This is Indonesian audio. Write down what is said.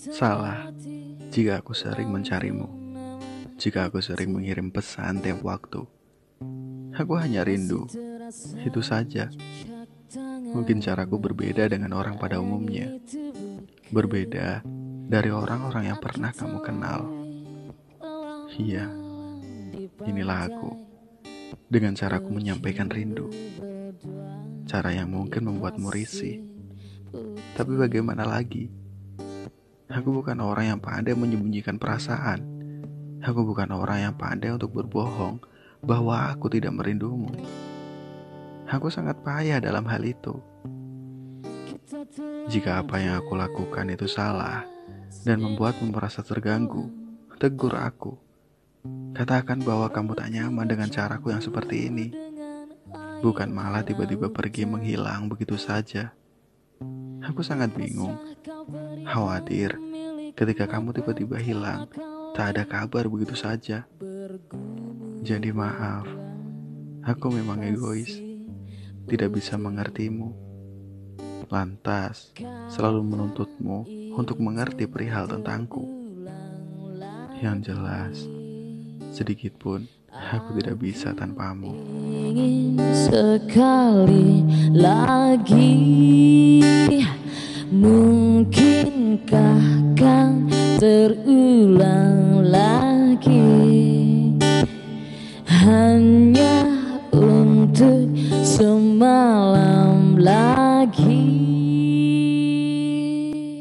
Salah jika aku sering mencarimu, jika aku sering mengirim pesan tiap waktu. Aku hanya rindu, itu saja. Mungkin caraku berbeda dengan orang pada umumnya, berbeda dari orang-orang yang pernah kamu kenal. Iya, inilah aku dengan caraku menyampaikan rindu, cara yang mungkin membuatmu risih. Tapi bagaimana lagi? Aku bukan orang yang pandai menyembunyikan perasaan. Aku bukan orang yang pandai untuk berbohong bahwa aku tidak merindumu. Aku sangat payah dalam hal itu. Jika apa yang aku lakukan itu salah dan membuatmu merasa terganggu, tegur aku. Katakan bahwa kamu tak nyaman dengan caraku yang seperti ini. Bukan malah tiba-tiba pergi menghilang begitu saja. Aku sangat bingung, khawatir ketika kamu tiba-tiba hilang, tak ada kabar begitu saja. Jadi maaf, aku memang egois, tidak bisa mengertimu. Lantas, selalu menuntutmu untuk mengerti perihal tentangku. Yang jelas, sedikit pun aku tidak bisa tanpamu. Ingin sekali lagi Bukankah kan terulang lagi. Hanya untuk semalam lagi.